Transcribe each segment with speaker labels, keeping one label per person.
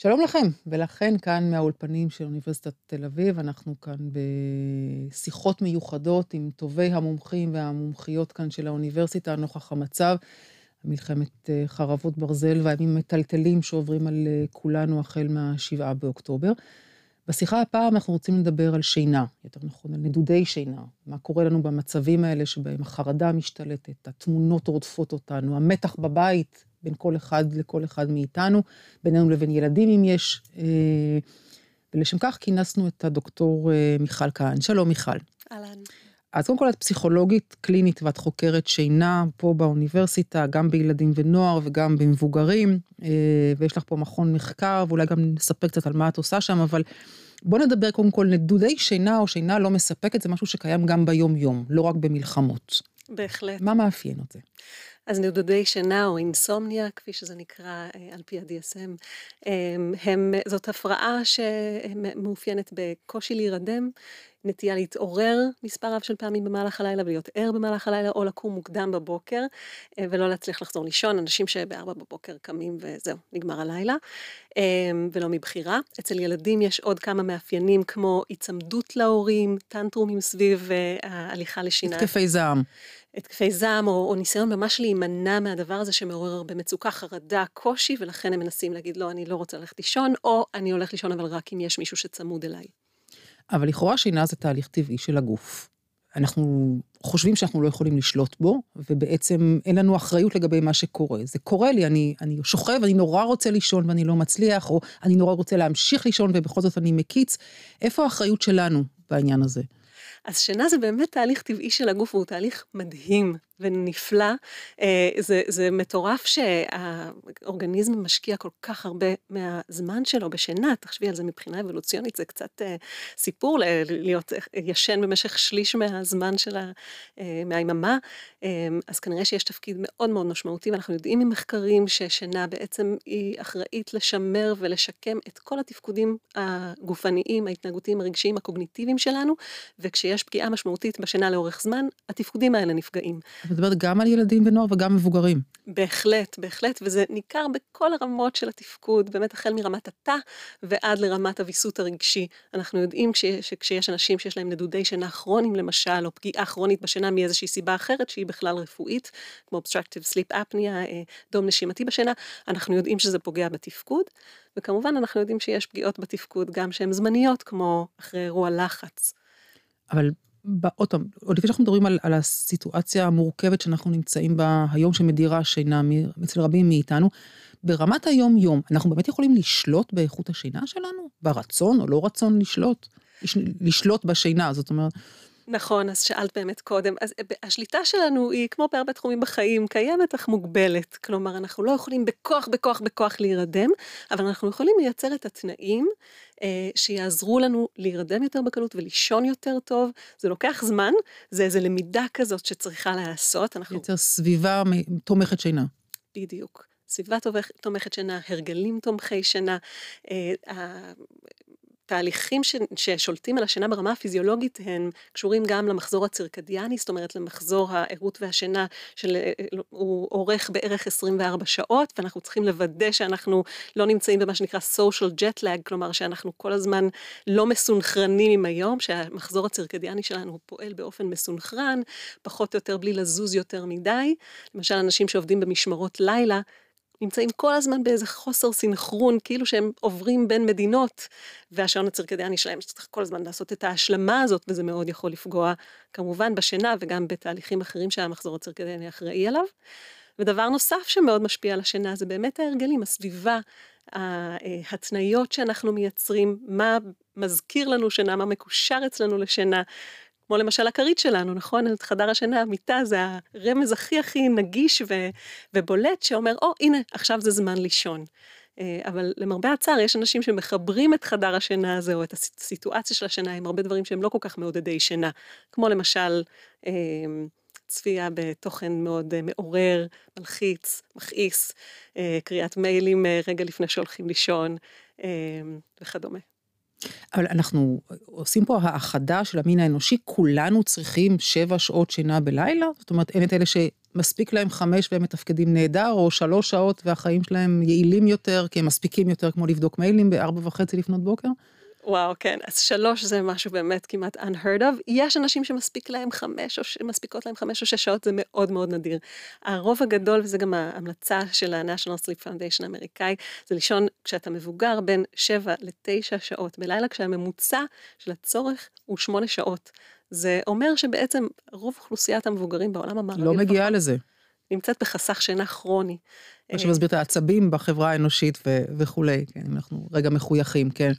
Speaker 1: שלום לכם, ולכן כאן מהאולפנים של אוניברסיטת תל אביב, אנחנו כאן בשיחות מיוחדות עם טובי המומחים והמומחיות כאן של האוניברסיטה, נוכח המצב, מלחמת אה, חרבות ברזל והימים מטלטלים שעוברים על אה, כולנו החל מהשבעה באוקטובר. בשיחה הפעם אנחנו רוצים לדבר על שינה, יותר נכון, על נדודי שינה, מה קורה לנו במצבים האלה שבהם החרדה משתלטת, התמונות רודפות אותנו, המתח בבית, בין כל אחד לכל אחד מאיתנו, בינינו לבין ילדים אם יש. אה, ולשם כך כינסנו את הדוקטור אה, מיכל כהן. שלום מיכל.
Speaker 2: אהלן.
Speaker 1: אז קודם כל את פסיכולוגית קלינית ואת חוקרת שינה פה באוניברסיטה, גם בילדים ונוער וגם במבוגרים, אה, ויש לך פה מכון מחקר, ואולי גם נספר קצת על מה את עושה שם, אבל בוא נדבר קודם כל, נדודי שינה או שינה לא מספקת, זה משהו שקיים גם ביום יום, לא רק במלחמות.
Speaker 2: בהחלט.
Speaker 1: מה מאפיין את זה?
Speaker 2: אז נדודי שינה או אינסומניה, כפי שזה נקרא אה, על פי ה-DSM, הם, זאת הפרעה שמאופיינת בקושי להירדם, נטייה להתעורר מספר רב של פעמים במהלך הלילה ולהיות ער במהלך הלילה או לקום מוקדם בבוקר אה, ולא להצליח לחזור לישון, אנשים שבארבע בבוקר קמים וזהו, נגמר הלילה, אה, ולא מבחירה. אצל ילדים יש עוד כמה מאפיינים כמו היצמדות להורים, טנטרומים סביב ההליכה לשינה.
Speaker 1: התקפי זעם.
Speaker 2: התקפי זעם או, או ניסיון ממש להימנע מהדבר הזה שמעורר הרבה מצוקה, חרדה, קושי, ולכן הם מנסים להגיד לא, אני לא רוצה ללכת לישון, או אני הולך לישון אבל רק אם יש מישהו שצמוד אליי.
Speaker 1: אבל לכאורה שינה זה תהליך טבעי של הגוף. אנחנו חושבים שאנחנו לא יכולים לשלוט בו, ובעצם אין לנו אחריות לגבי מה שקורה. זה קורה לי, אני, אני שוכב, אני נורא רוצה לישון ואני לא מצליח, או אני נורא רוצה להמשיך לישון ובכל זאת אני מקיץ. איפה האחריות שלנו בעניין הזה?
Speaker 2: אז שינה זה באמת תהליך טבעי של הגוף, והוא תהליך מדהים ונפלא. אה, זה, זה מטורף שהאורגניזם משקיע כל כך הרבה מהזמן שלו בשינה, תחשבי על זה מבחינה אבולוציונית, זה קצת אה, סיפור להיות ישן במשך שליש מהזמן של ה... אה, מהיממה, אז כנראה שיש תפקיד מאוד מאוד משמעותי, ואנחנו יודעים ממחקרים ששינה בעצם היא אחראית לשמר ולשקם את כל התפקודים הגופניים, ההתנהגותיים, הרגשיים, הקוגניטיביים שלנו, וכשיש פגיעה משמעותית בשינה לאורך זמן, התפקודים האלה נפגעים.
Speaker 1: את מדברת גם על ילדים ונוער וגם מבוגרים.
Speaker 2: בהחלט, בהחלט, וזה ניכר בכל הרמות של התפקוד, באמת החל מרמת התא ועד לרמת הוויסות הרגשי. אנחנו יודעים שכשיש אנשים שיש להם נדודי שינה כרוניים למשל, או פגיעה כרונית בשינה מאיזושהי סיבה אחרת שהיא בכלל רפואית, כמו obstructive sleep apnea, אה, דום נשימתי בשינה, אנחנו יודעים שזה פוגע בתפקוד, וכמובן אנחנו יודעים שיש פגיעות בתפקוד גם שהן זמניות, כמו אחרי אירוע לחץ.
Speaker 1: אבל עוד פעם, עוד לפני שאנחנו מדברים על, על הסיטואציה המורכבת שאנחנו נמצאים בה היום, שמדירה שינה אצל רבים מאיתנו, ברמת היום-יום, אנחנו באמת יכולים לשלוט באיכות השינה שלנו? ברצון או לא רצון לשלוט? לשלוט בשינה, זאת אומרת...
Speaker 2: נכון, אז שאלת באמת קודם. אז אה, השליטה שלנו היא, כמו בהרבה תחומים בחיים, קיימת אך מוגבלת. כלומר, אנחנו לא יכולים בכוח, בכוח, בכוח להירדם, אבל אנחנו יכולים לייצר את התנאים אה, שיעזרו לנו להירדם יותר בקלות ולישון יותר טוב. זה לוקח זמן, זה איזו למידה כזאת שצריכה להיעשות.
Speaker 1: אנחנו... לייצר סביבה תומכת שינה.
Speaker 2: בדיוק. סביבה תומכת שינה, הרגלים תומכי שינה. אה, תהליכים ש, ששולטים על השינה ברמה הפיזיולוגית הם קשורים גם למחזור הצירקדיאני, זאת אומרת למחזור הערות והשינה שהוא אורך בערך 24 שעות, ואנחנו צריכים לוודא שאנחנו לא נמצאים במה שנקרא social jet lag, כלומר שאנחנו כל הזמן לא מסונכרנים עם היום, שהמחזור הצירקדיאני שלנו פועל באופן מסונכרן, פחות או יותר בלי לזוז יותר מדי. למשל אנשים שעובדים במשמרות לילה, נמצאים כל הזמן באיזה חוסר סינכרון, כאילו שהם עוברים בין מדינות, והשעון הצירקדיאני שלהם שצריך כל הזמן לעשות את ההשלמה הזאת, וזה מאוד יכול לפגוע כמובן בשינה וגם בתהליכים אחרים שהמחזור הצירקדיאני אחראי עליו. ודבר נוסף שמאוד משפיע על השינה זה באמת ההרגלים, הסביבה, ההתניות שאנחנו מייצרים, מה מזכיר לנו שינה, מה מקושר אצלנו לשינה, כמו למשל הכרית שלנו, נכון? את חדר השינה, המיטה זה הרמז הכי הכי נגיש ו, ובולט שאומר, או, oh, הנה, עכשיו זה זמן לישון. אה, אבל למרבה הצער, יש אנשים שמחברים את חדר השינה הזה, או את הסיטואציה של השינה, עם הרבה דברים שהם לא כל כך מעודדי שינה. כמו למשל, אה, צפייה בתוכן מאוד אה, מעורר, מלחיץ, מכעיס, קריאת מיילים רגע לפני שהולכים לישון וכדומה.
Speaker 1: אבל אנחנו עושים פה האחדה של המין האנושי, כולנו צריכים שבע שעות שינה בלילה? זאת אומרת, אין את אלה מספיק להם חמש והם מתפקדים נהדר, או שלוש שעות והחיים שלהם יעילים יותר, כי הם מספיקים יותר כמו לבדוק מיילים בארבע וחצי לפנות בוקר?
Speaker 2: וואו, כן, אז שלוש זה משהו באמת כמעט unheard of. יש אנשים שמספיק להם חמש, או שמספיקות להם חמש או שש שעות, זה מאוד מאוד נדיר. הרוב הגדול, וזה גם ההמלצה של ה-National Sleep Foundation האמריקאי, זה לישון כשאתה מבוגר בין שבע לתשע שעות בלילה, כשהממוצע של הצורך הוא שמונה שעות. זה אומר שבעצם רוב אוכלוסיית המבוגרים בעולם המערבי...
Speaker 1: לא מגיעה לזה.
Speaker 2: נמצאת בחסך שינה כרוני.
Speaker 1: מה שמסביר את העצבים בחברה האנושית וכולי, כן, אנחנו רגע מחויכים, כן.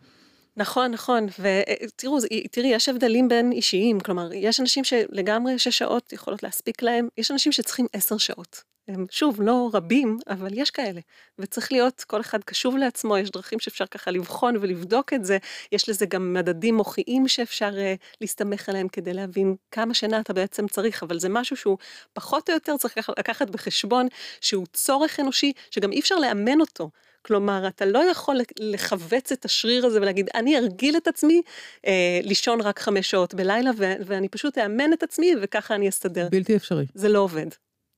Speaker 2: נכון, נכון, ותראו, תראי, יש הבדלים בין אישיים, כלומר, יש אנשים שלגמרי שש שעות יכולות להספיק להם, יש אנשים שצריכים עשר שעות. הם שוב, לא רבים, אבל יש כאלה. וצריך להיות כל אחד קשוב לעצמו, יש דרכים שאפשר ככה לבחון ולבדוק את זה, יש לזה גם מדדים מוחיים שאפשר uh, להסתמך עליהם כדי להבין כמה שינה אתה בעצם צריך, אבל זה משהו שהוא פחות או יותר צריך לקחת בחשבון שהוא צורך אנושי, שגם אי אפשר לאמן אותו. כלומר, אתה לא יכול לכווץ את השריר הזה ולהגיד, אני ארגיל את עצמי אה, לישון רק חמש שעות בלילה, ו- ואני פשוט אאמן את עצמי וככה אני אסתדר.
Speaker 1: בלתי אפשרי.
Speaker 2: זה לא עובד.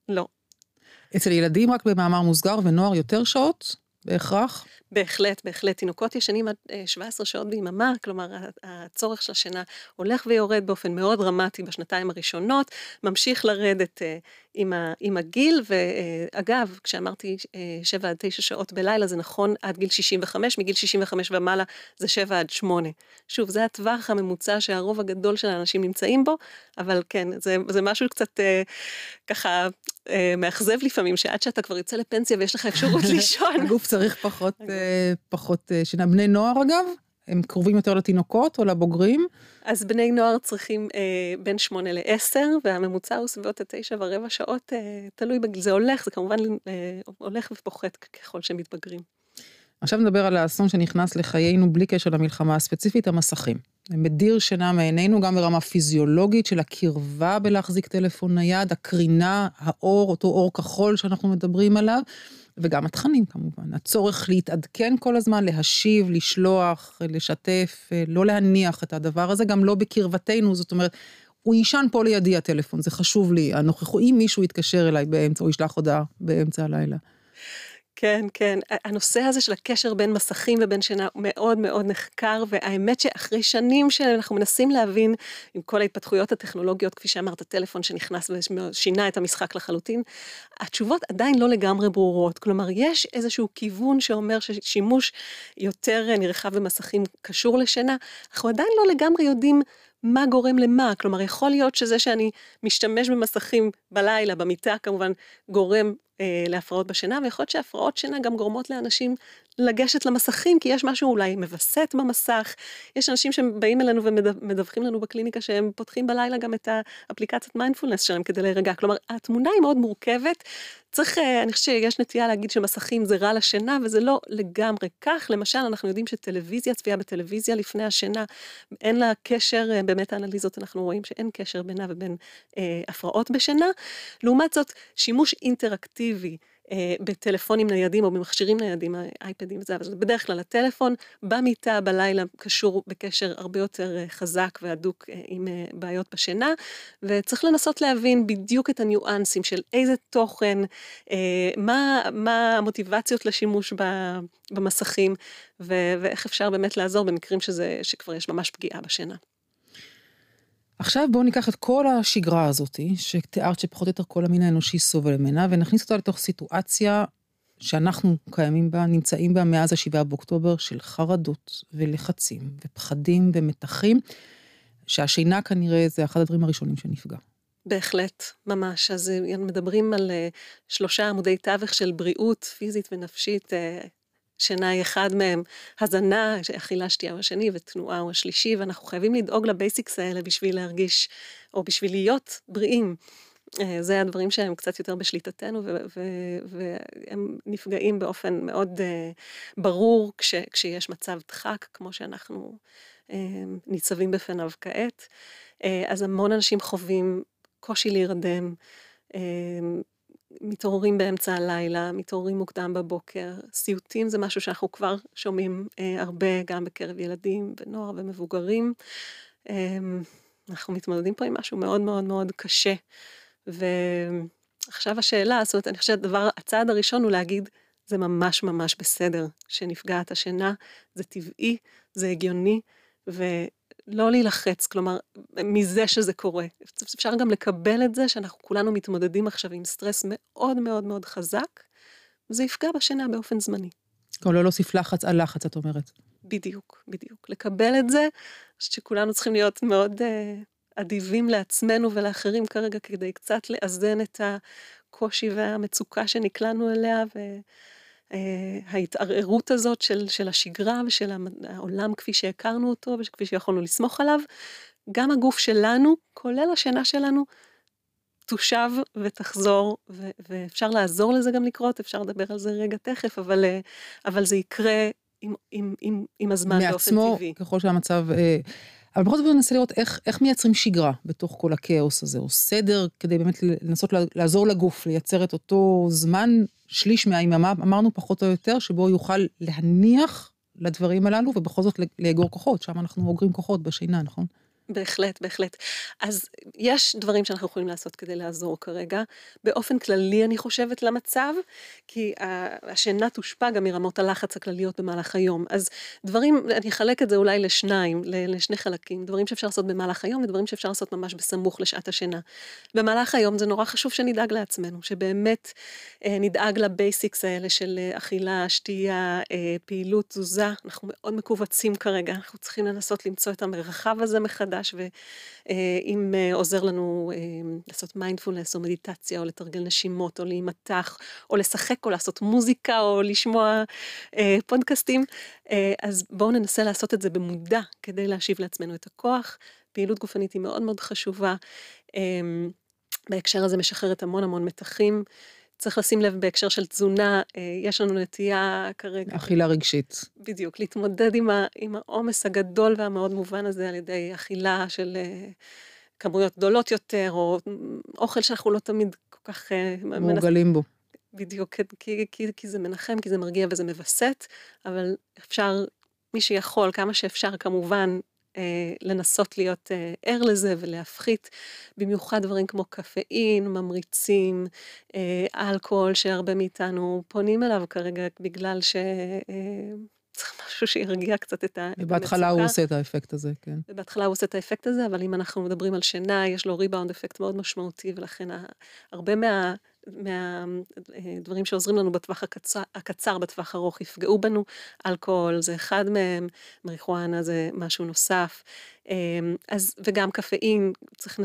Speaker 2: לא.
Speaker 1: אצל ילדים רק במאמר מוסגר ונוער יותר שעות? בהכרח?
Speaker 2: בהחלט, בהחלט. תינוקות ישנים עד 17 אה, שעות ביממה, כלומר הצורך של השינה הולך ויורד באופן מאוד דרמטי בשנתיים הראשונות, ממשיך לרדת אה, עם, ה, עם הגיל, ואגב, כשאמרתי 7 עד 9 שעות בלילה, זה נכון עד גיל 65, מגיל 65 ומעלה זה 7 עד 8. שוב, זה הטווח הממוצע שהרוב הגדול של האנשים נמצאים בו, אבל כן, זה, זה משהו קצת אה, ככה אה, מאכזב לפעמים, שעד שאתה כבר יוצא לפנסיה ויש לך אפשרות לישון.
Speaker 1: הגוף צריך פחות, אה, פחות אה, שינה. בני נוער אגב? הם קרובים יותר לתינוקות או לבוגרים?
Speaker 2: אז בני נוער צריכים אה, בין שמונה לעשר, והממוצע הוא סביבות התשע ורבע שעות, אה, תלוי בגיל, זה הולך, זה כמובן אה, הולך ופוחת ככל שהם מתבגרים.
Speaker 1: עכשיו נדבר על האסון שנכנס לחיינו בלי קשר למלחמה הספציפית, המסכים. מדיר שינה מעינינו גם ברמה פיזיולוגית של הקרבה בלהחזיק טלפון נייד, הקרינה, האור, אותו אור כחול שאנחנו מדברים עליו. וגם התכנים כמובן, הצורך להתעדכן כל הזמן, להשיב, לשלוח, לשתף, לא להניח את הדבר הזה, גם לא בקרבתנו, זאת אומרת, הוא יישן פה לידי הטלפון, זה חשוב לי, הנוכחות, אם מישהו יתקשר אליי באמצע, או ישלח הודעה באמצע הלילה.
Speaker 2: כן, כן. הנושא הזה של הקשר בין מסכים ובין שינה הוא מאוד מאוד נחקר, והאמת שאחרי שנים שאנחנו מנסים להבין, עם כל ההתפתחויות הטכנולוגיות, כפי שאמרת, טלפון שנכנס ושינה את המשחק לחלוטין, התשובות עדיין לא לגמרי ברורות. כלומר, יש איזשהו כיוון שאומר ששימוש יותר נרחב במסכים קשור לשינה, אנחנו עדיין לא לגמרי יודעים מה גורם למה, כלומר יכול להיות שזה שאני משתמש במסכים בלילה, במיטה כמובן, גורם אה, להפרעות בשינה, ויכול להיות שהפרעות שינה גם גורמות לאנשים לגשת למסכים, כי יש משהו אולי מווסת במסך. יש אנשים שבאים אלינו ומדווחים לנו בקליניקה שהם פותחים בלילה גם את האפליקציית מיינדפולנס שלהם כדי להירגע. כלומר, התמונה היא מאוד מורכבת. צריך, אה, אני חושבת שיש נטייה להגיד שמסכים זה רע לשינה, וזה לא לגמרי כך. למשל, אנחנו יודעים שטלוויזיה, צפייה בטלוויזיה לפני השינה, אין לה קשר, אה, באמת האנליזות אנחנו רואים שאין קשר בינה ובין אה, הפרעות בשינה. לעומת זאת, שימוש אינטראקטיבי, בטלפונים ניידים או במכשירים ניידים, אייפדים וזה, אבל בדרך כלל הטלפון במיטה בלילה קשור בקשר הרבה יותר אה, חזק והדוק אה, עם בעיות בשינה, וצריך לנסות להבין בדיוק את הניואנסים של איזה תוכן, מה, מה המוטיבציות לשימוש במסכים, ואיך אפשר באמת לעזור במקרים שזה, שכבר יש ממש פגיעה בשינה.
Speaker 1: עכשיו בואו ניקח את כל השגרה הזאת, שתיארת שפחות או יותר כל המין האנושי סובל ממנה, ונכניס אותה לתוך סיטואציה שאנחנו קיימים בה, נמצאים בה מאז השבעה באוקטובר, של חרדות ולחצים ופחדים ומתחים, שהשינה כנראה זה אחד הדברים הראשונים שנפגע.
Speaker 2: בהחלט, ממש. אז מדברים על uh, שלושה עמודי תווך של בריאות פיזית ונפשית, uh, שינה היא אחד מהם, הזנה, אכילה, שתייה הוא השני, ותנועה הוא השלישי, ואנחנו חייבים לדאוג לבייסיקס האלה בשביל להרגיש, או בשביל להיות בריאים. אה, זה הדברים שהם קצת יותר בשליטתנו, והם נפגעים באופן מאוד uh, ברור כש, כשיש מצב דחק, כמו שאנחנו uh, ניצבים בפניו כעת. אז המון אנשים חווים קושי להירדם, מתעוררים באמצע הלילה, מתעוררים מוקדם בבוקר. סיוטים זה משהו שאנחנו כבר שומעים אה, הרבה, גם בקרב ילדים ונוער ומבוגרים. אה, אנחנו מתמודדים פה עם משהו מאוד מאוד מאוד קשה. ו... עכשיו השאלה, זאת אומרת, אני חושבת, הדבר, הצעד הראשון הוא להגיד, זה ממש ממש בסדר שנפגעת השינה, זה טבעי, זה הגיוני, ולא להילחץ, כלומר, מזה שזה קורה. אפשר גם לקבל את זה שאנחנו כולנו מתמודדים עכשיו עם סטרס מאוד מאוד מאוד חזק, וזה יפגע בשינה באופן זמני.
Speaker 1: כלומר, לא להוסיף לחץ על לחץ, את אומרת.
Speaker 2: בדיוק, בדיוק. לקבל את זה, שכולנו צריכים להיות מאוד uh, אדיבים לעצמנו ולאחרים כרגע, כדי קצת לאזן את הקושי והמצוקה שנקלענו אליה, וההתערערות אה, הזאת של, של השגרה ושל העולם כפי שהכרנו אותו וכפי שיכולנו לסמוך עליו. גם הגוף שלנו, כולל השינה שלנו, תושב ותחזור, ו- ואפשר לעזור לזה גם לקרות, אפשר לדבר על זה רגע תכף, אבל, אה, אבל זה יקרה עם, עם, עם, עם הזמן באופן טבעי.
Speaker 1: מעצמו, ככל שהמצב... אה, אבל בכל זאת ננסה לראות איך, איך מייצרים שגרה בתוך כל הכאוס הזה, או סדר, כדי באמת לנסות לעזור לגוף, לייצר את אותו זמן, שליש מהיממה, אמרנו פחות או יותר, שבו יוכל להניח לדברים הללו, ובכל זאת לאגור כוחות, שם אנחנו אוגרים כוחות בשינה, נכון?
Speaker 2: בהחלט, בהחלט. אז יש דברים שאנחנו יכולים לעשות כדי לעזור כרגע. באופן כללי, אני חושבת, למצב, כי השינה תושפע גם מרמות הלחץ הכלליות במהלך היום. אז דברים, אני אחלק את זה אולי לשניים, לשני חלקים. דברים שאפשר לעשות במהלך היום ודברים שאפשר לעשות ממש בסמוך לשעת השינה. במהלך היום זה נורא חשוב שנדאג לעצמנו, שבאמת אה, נדאג ל basics האלה של אה, אכילה, שתייה, אה, פעילות, תזוזה. אנחנו מאוד מכווצים כרגע, אנחנו צריכים לנסות למצוא את המרחב הזה מחדש. חדש, ואם אה, עוזר לנו אה, לעשות מיינדפולנס או מדיטציה, או לתרגל נשימות, או להימתח, או לשחק, או לעשות מוזיקה, או לשמוע אה, פודקאסטים, אז בואו ננסה לעשות את זה במודע, כדי להשיב לעצמנו את הכוח. פעילות גופנית היא מאוד מאוד חשובה. בהקשר הזה משחררת המון המון מתחים. צריך לשים לב בהקשר של תזונה, אה, יש לנו נטייה כרגע.
Speaker 1: אכילה רגשית.
Speaker 2: בדיוק, להתמודד עם, ה, עם העומס הגדול והמאוד מובן הזה על ידי אכילה של אה, כמויות גדולות יותר, או אוכל שאנחנו לא תמיד כל כך...
Speaker 1: אה, מורגלים מנס... בו.
Speaker 2: בדיוק, כי, כי, כי זה מנחם, כי זה מרגיע וזה מווסת, אבל אפשר, מי שיכול, כמה שאפשר כמובן, לנסות להיות אה, ער לזה ולהפחית, במיוחד דברים כמו קפאין, ממריצים, אה, אלכוהול, שהרבה מאיתנו פונים אליו כרגע בגלל ש... אה, צריך משהו שירגיע קצת את המצוקה.
Speaker 1: בהתחלה הוא עושה את האפקט הזה, כן.
Speaker 2: בהתחלה הוא עושה את האפקט הזה, אבל אם אנחנו מדברים על שינה, יש לו ריבאונד אפקט מאוד משמעותי, ולכן הרבה מה... מהדברים שעוזרים לנו בטווח הקצר, הקצר, בטווח ארוך, יפגעו בנו. אלכוהול זה אחד מהם, מריחואנה זה משהו נוסף. אמ, אז, וגם קפאין, צריך,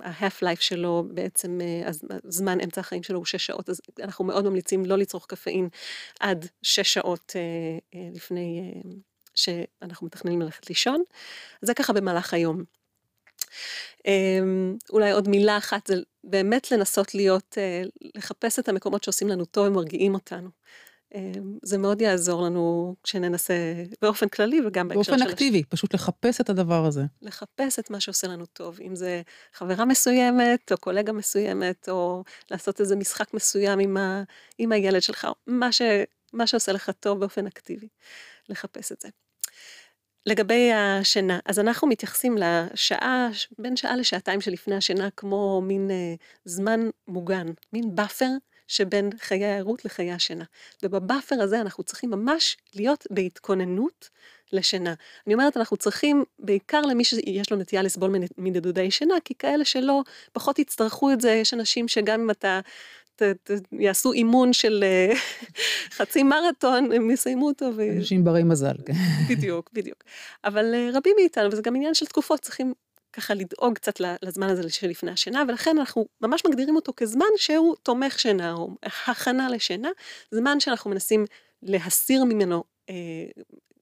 Speaker 2: ה-half life שלו בעצם, זמן אמצע החיים שלו הוא שש שעות, אז אנחנו מאוד ממליצים לא לצרוך קפאין עד שש שעות אה, אה, לפני אה, שאנחנו מתכננים ללכת לישון. זה ככה במהלך היום. אמ, אולי עוד מילה אחת, זה באמת לנסות להיות, אה, לחפש את המקומות שעושים לנו טוב ומרגיעים אותנו. אמ, זה מאוד יעזור לנו כשננסה באופן כללי וגם
Speaker 1: בהקשר של... באופן אקטיבי, הש... פשוט לחפש את הדבר הזה.
Speaker 2: לחפש את מה שעושה לנו טוב, אם זה חברה מסוימת, או קולגה מסוימת, או לעשות איזה משחק מסוים עם, ה... עם הילד שלך, מה, ש... מה שעושה לך טוב באופן אקטיבי, לחפש את זה. לגבי השינה, אז אנחנו מתייחסים לשעה, בין שעה לשעתיים שלפני השינה, כמו מין אה, זמן מוגן, מין buffer שבין חיי הערות לחיי השינה. וב buffer הזה אנחנו צריכים ממש להיות בהתכוננות לשינה. אני אומרת, אנחנו צריכים, בעיקר למי שיש לו נטייה לסבול מנדודי שינה, כי כאלה שלא, פחות יצטרכו את זה, יש אנשים שגם אם אתה ת, ת, יעשו אימון של אה, חצי מרתון, הם יסיימו אותו. ו...
Speaker 1: אנשים ברי מזל. כן.
Speaker 2: בדיוק, בדיוק. אבל אה, רבים מאיתנו, וזה גם עניין של תקופות, צריכים ככה לדאוג קצת לזמן הזה שלפני השינה, ולכן אנחנו ממש מגדירים אותו כזמן שהוא תומך שינה, או הכנה לשינה, זמן שאנחנו מנסים להסיר ממנו אה,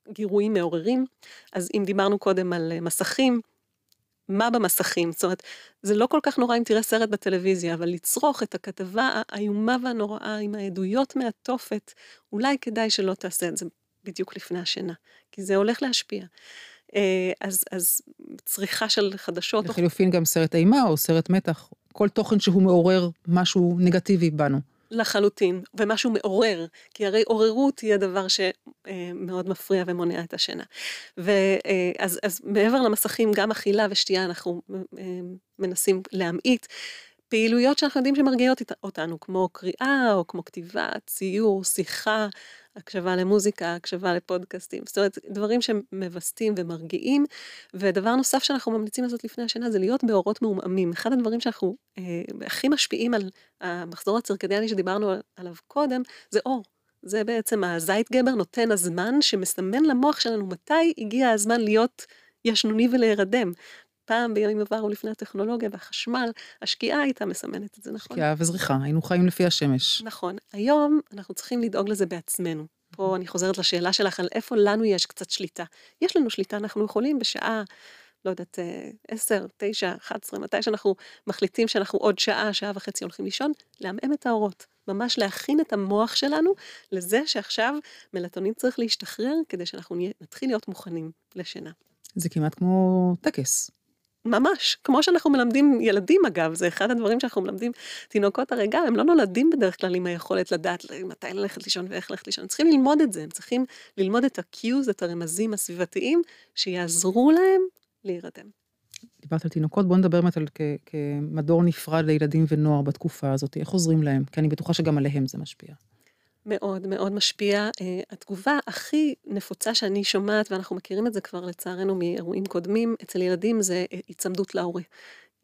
Speaker 2: גירויים מעוררים. אז אם דיברנו קודם על אה, מסכים, מה במסכים, זאת אומרת, זה לא כל כך נורא אם תראה סרט בטלוויזיה, אבל לצרוך את הכתבה האיומה והנוראה עם העדויות מהתופת, אולי כדאי שלא תעשה את זה בדיוק לפני השינה, כי זה הולך להשפיע. אה, אז, אז צריכה של חדשות.
Speaker 1: לחילופין גם סרט אימה או סרט מתח, כל תוכן שהוא מעורר משהו נגטיבי בנו.
Speaker 2: לחלוטין, ומשהו מעורר, כי הרי עוררות היא הדבר שמאוד מפריע ומונע את השינה. ואז אז מעבר למסכים, גם אכילה ושתייה אנחנו אה, מנסים להמעיט. פעילויות שאנחנו יודעים שמרגיעות אותנו, כמו קריאה, או כמו כתיבה, ציור, שיחה, הקשבה למוזיקה, הקשבה לפודקאסטים. זאת אומרת, דברים שמווסתים ומרגיעים. ודבר נוסף שאנחנו ממליצים לעשות לפני השינה זה להיות באורות מעומעמים. אחד הדברים שאנחנו אה, הכי משפיעים על המחזור הצירקדיאני שדיברנו עליו קודם, זה אור. זה בעצם הזייטגבר נותן הזמן שמסמן למוח שלנו מתי הגיע הזמן להיות ישנוני ולהירדם. פעם בימים עברו לפני הטכנולוגיה והחשמל, השקיעה הייתה מסמנת את זה, נכון?
Speaker 1: שקיעה וזריחה, היינו חיים לפי השמש.
Speaker 2: נכון. היום אנחנו צריכים לדאוג לזה בעצמנו. פה אני חוזרת לשאלה שלך על איפה לנו יש קצת שליטה. יש לנו שליטה, אנחנו יכולים בשעה, לא יודעת, 10, 9, 11, מתי שאנחנו מחליטים שאנחנו עוד שעה, שעה וחצי הולכים לישון, לעמעם את האורות. ממש להכין את המוח שלנו לזה שעכשיו מלטונין צריך להשתחרר כדי שאנחנו נתחיל להיות מוכנים לשינה.
Speaker 1: זה כמעט כמו טקס.
Speaker 2: ממש, כמו שאנחנו מלמדים ילדים אגב, זה אחד הדברים שאנחנו מלמדים תינוקות הרי גם, הם לא נולדים בדרך כלל עם היכולת לדעת מתי ללכת לישון ואיך ללכת לישון, הם צריכים ללמוד את זה, הם צריכים ללמוד את ה-cues, את הרמזים הסביבתיים, שיעזרו להם להירדם.
Speaker 1: דיברת על תינוקות, בואו נדבר באמת על כמדור נפרד לילדים ונוער בתקופה הזאת, איך עוזרים להם? כי אני בטוחה שגם עליהם זה משפיע.
Speaker 2: מאוד מאוד משפיע. Uh, התגובה הכי נפוצה שאני שומעת, ואנחנו מכירים את זה כבר לצערנו מאירועים קודמים, אצל ילדים זה היצמדות להורה.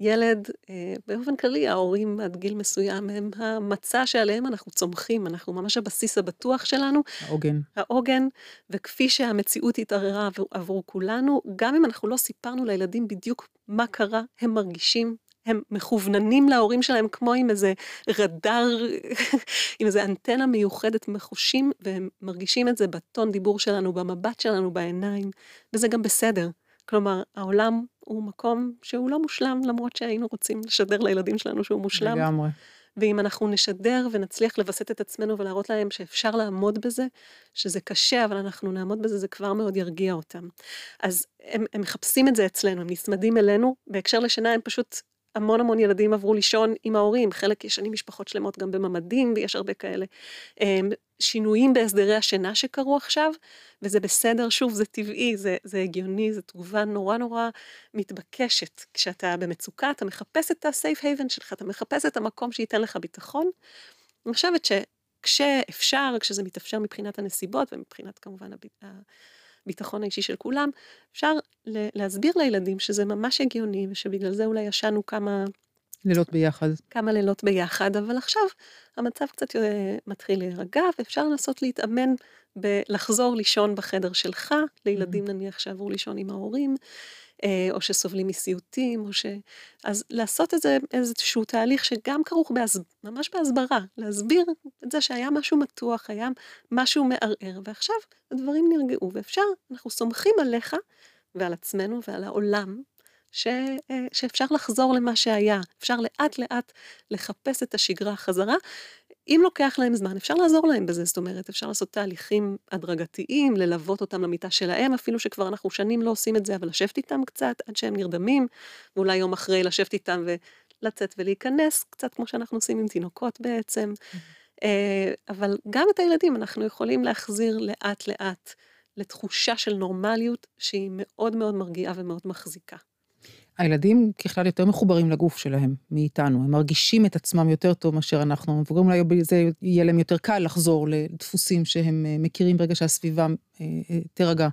Speaker 2: ילד, uh, באופן כללי, ההורים עד גיל מסוים הם המצע שעליהם אנחנו צומחים, אנחנו ממש הבסיס הבטוח שלנו.
Speaker 1: העוגן.
Speaker 2: העוגן, וכפי שהמציאות התערערה עבור, עבור כולנו, גם אם אנחנו לא סיפרנו לילדים בדיוק מה קרה, הם מרגישים הם מכווננים להורים שלהם כמו עם איזה רדאר, עם איזה אנטנה מיוחדת מחושים, והם מרגישים את זה בטון דיבור שלנו, במבט שלנו, בעיניים, וזה גם בסדר. כלומר, העולם הוא מקום שהוא לא מושלם, למרות שהיינו רוצים לשדר לילדים שלנו שהוא מושלם.
Speaker 1: לגמרי.
Speaker 2: ואם אנחנו נשדר ונצליח לווסת את עצמנו ולהראות להם שאפשר לעמוד בזה, שזה קשה, אבל אנחנו נעמוד בזה, זה כבר מאוד ירגיע אותם. אז הם, הם מחפשים את זה אצלנו, הם נצמדים אלינו, בהקשר לשינה הם פשוט המון המון ילדים עברו לישון עם ההורים, חלק ישנים משפחות שלמות גם בממדים, ויש הרבה כאלה. אמ, שינויים בהסדרי השינה שקרו עכשיו, וזה בסדר, שוב, זה טבעי, זה, זה הגיוני, זו תגובה נורא נורא מתבקשת. כשאתה במצוקה, אתה מחפש את ה-safe haven שלך, אתה מחפש את המקום שייתן לך ביטחון. אני חושבת שכשאפשר, כשזה מתאפשר מבחינת הנסיבות, ומבחינת כמובן הביטחון האישי של כולם, אפשר להסביר לילדים שזה ממש הגיוני, ושבגלל זה אולי ישנו כמה...
Speaker 1: לילות ביחד.
Speaker 2: כמה לילות ביחד, אבל עכשיו המצב קצת אה, מתחיל להירגע, ואפשר לנסות להתאמן בלחזור לישון בחדר שלך, לילדים mm-hmm. נניח שעברו לישון עם ההורים, או שסובלים מסיוטים, או ש... אז לעשות איזה, איזשהו תהליך שגם כרוך בהס... ממש בהסברה, להסביר את זה שהיה משהו מתוח, היה משהו מערער, ועכשיו הדברים נרגעו, ואפשר, אנחנו סומכים עליך ועל עצמנו ועל העולם, ש, אה, שאפשר לחזור למה שהיה, אפשר לאט לאט לחפש את השגרה חזרה, אם לוקח להם זמן, אפשר לעזור להם בזה, זאת אומרת, אפשר לעשות תהליכים הדרגתיים, ללוות אותם למיטה שלהם, אפילו שכבר אנחנו שנים לא עושים את זה, אבל לשבת איתם קצת עד שהם נרדמים, ואולי יום אחרי לשבת איתם ולצאת ולהיכנס, קצת כמו שאנחנו עושים עם תינוקות בעצם. Mm-hmm. אבל גם את הילדים אנחנו יכולים להחזיר לאט לאט לתחושה של נורמליות שהיא מאוד מאוד מרגיעה ומאוד מחזיקה.
Speaker 1: הילדים ככלל יותר מחוברים לגוף שלהם מאיתנו, הם מרגישים את עצמם יותר טוב מאשר אנחנו, המבוגרים אולי זה יהיה להם יותר קל לחזור לדפוסים שהם אה, מכירים ברגע שהסביבה אה, אה, תירגע.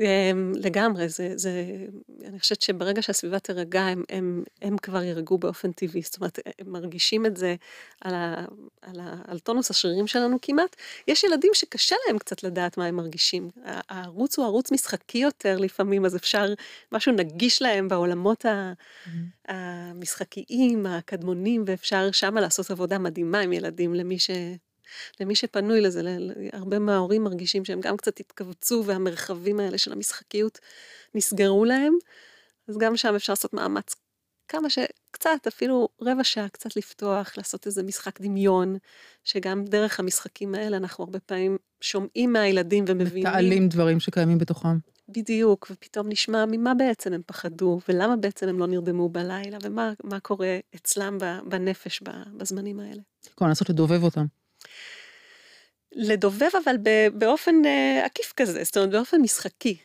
Speaker 2: אמ, לגמרי, זה, זה, אני חושבת שברגע שהסביבה תירגע, הם, הם, הם כבר יירגעו באופן טבעי, זאת אומרת, הם מרגישים את זה על, ה, על, ה, על טונוס השרירים שלנו כמעט. יש ילדים שקשה להם קצת לדעת מה הם מרגישים. הערוץ הוא ערוץ משחקי יותר לפעמים, אז אפשר, משהו נגיש להם בעולמות mm-hmm. המשחקיים, הקדמונים, ואפשר שמה לעשות עבודה מדהימה עם ילדים, למי ש... למי שפנוי לזה, הרבה מההורים מרגישים שהם גם קצת התכווצו והמרחבים האלה של המשחקיות נסגרו להם, אז גם שם אפשר לעשות מאמץ כמה שקצת, אפילו רבע שעה קצת לפתוח, לעשות איזה משחק דמיון, שגם דרך המשחקים האלה אנחנו הרבה פעמים שומעים מהילדים ומבינים.
Speaker 1: מתעלים דברים שקיימים בתוכם.
Speaker 2: בדיוק, ופתאום נשמע ממה בעצם הם פחדו, ולמה בעצם הם לא נרדמו בלילה, ומה קורה אצלם בנפש בזמנים האלה.
Speaker 1: כן, לנסות לדובב אותם.
Speaker 2: לדובב אבל באופן uh, עקיף כזה, זאת אומרת באופן משחקי.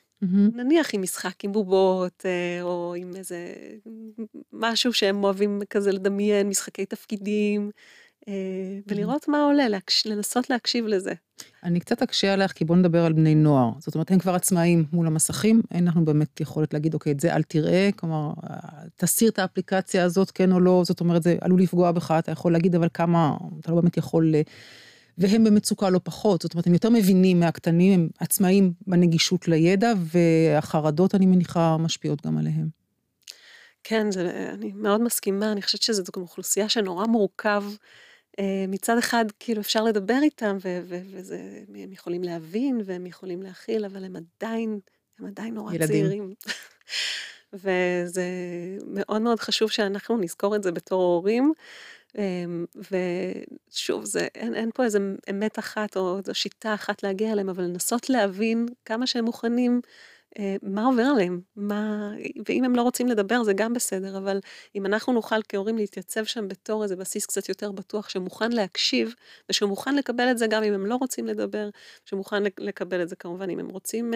Speaker 2: נניח עם משחק עם בובות, אה, או עם איזה משהו שהם אוהבים כזה לדמיין, משחקי תפקידים, אה, ולראות מה עולה, להקש... לנסות להקשיב לזה.
Speaker 1: אני קצת אקשה עליך, כי בואו נדבר על בני נוער. זאת אומרת, הם כבר עצמאים מול המסכים, אין לנו באמת יכולת להגיד, אוקיי, את זה אל תראה, כלומר, תסיר את האפליקציה הזאת, כן או לא, זאת אומרת, זה עלול לפגוע בך, אתה יכול להגיד, אבל כמה, אתה לא באמת יכול... והם במצוקה לא פחות, זאת אומרת, הם יותר מבינים מהקטנים, הם עצמאים בנגישות לידע, והחרדות, אני מניחה, משפיעות גם עליהם.
Speaker 2: כן, זה, אני מאוד מסכימה, אני חושבת שזו גם אוכלוסייה שנורא מורכב. אה, מצד אחד, כאילו, אפשר לדבר איתם, והם יכולים להבין, והם יכולים להכיל, אבל הם עדיין, הם עדיין נורא ילדים. צעירים. וזה מאוד מאוד חשוב שאנחנו נזכור את זה בתור הורים. אמ, ושוב, זה, אין, אין פה איזה אמת אחת או איזו שיטה אחת להגיע אליהם, אבל לנסות להבין כמה שהם מוכנים, אה, מה עובר עליהם, מה, ואם הם לא רוצים לדבר זה גם בסדר, אבל אם אנחנו נוכל כהורים להתייצב שם בתור איזה בסיס קצת יותר בטוח, שמוכן להקשיב, ושהוא מוכן לקבל את זה גם אם הם לא רוצים לדבר, שמוכן לקבל את זה כמובן אם הם רוצים...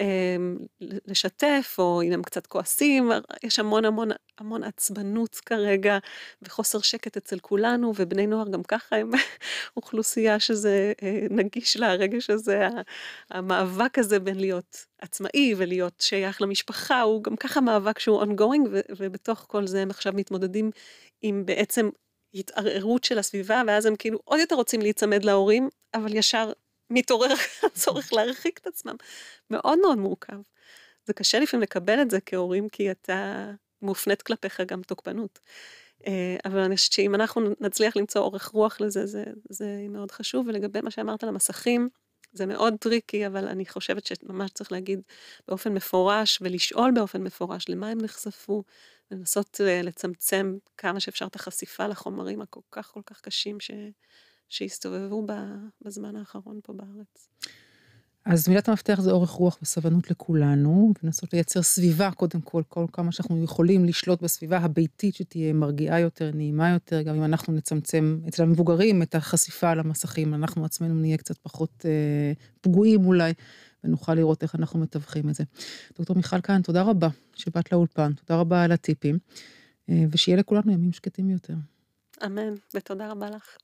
Speaker 2: אמ, לשתף, או אם הם קצת כועסים, יש המון המון המון עצבנות כרגע, וחוסר שקט אצל כולנו, ובני נוער גם ככה הם אוכלוסייה שזה אה, נגיש לה, הרגש הזה, המאבק הזה בין להיות עצמאי ולהיות שייך למשפחה, הוא גם ככה מאבק שהוא ongoing, ובתוך כל זה הם עכשיו מתמודדים עם בעצם התערערות של הסביבה, ואז הם כאילו עוד יותר רוצים להיצמד להורים, אבל ישר מתעורר הצורך להרחיק את עצמם. מאוד מאוד מורכב. זה קשה לפעמים לקבל את זה כהורים, כי אתה מופנית כלפיך גם תוקפנות. אה, אבל אני חושבת שאם אנחנו נצליח למצוא אורך רוח לזה, זה, זה מאוד חשוב. ולגבי מה שאמרת על המסכים, זה מאוד טריקי, אבל אני חושבת שממש צריך להגיד באופן מפורש ולשאול באופן מפורש למה הם נחשפו, ולנסות אה, לצמצם כמה שאפשר את החשיפה לחומרים הכל כך כל כך קשים ש... שהסתובבו בזמן האחרון פה בארץ.
Speaker 1: אז מילת המפתח זה אורך רוח וסבלנות לכולנו, ולנסות לייצר סביבה, קודם כל, כל כמה שאנחנו יכולים לשלוט בסביבה הביתית, שתהיה מרגיעה יותר, נעימה יותר, גם אם אנחנו נצמצם אצל המבוגרים את החשיפה למסכים, אנחנו עצמנו נהיה קצת פחות אה, פגועים אולי, ונוכל לראות איך אנחנו מתווכים את זה. דוקטור מיכל כהן, תודה רבה שבאת לאולפן, תודה רבה על הטיפים, אה, ושיהיה לכולנו ימים שקטים יותר.
Speaker 2: אמן, ותודה רבה לך.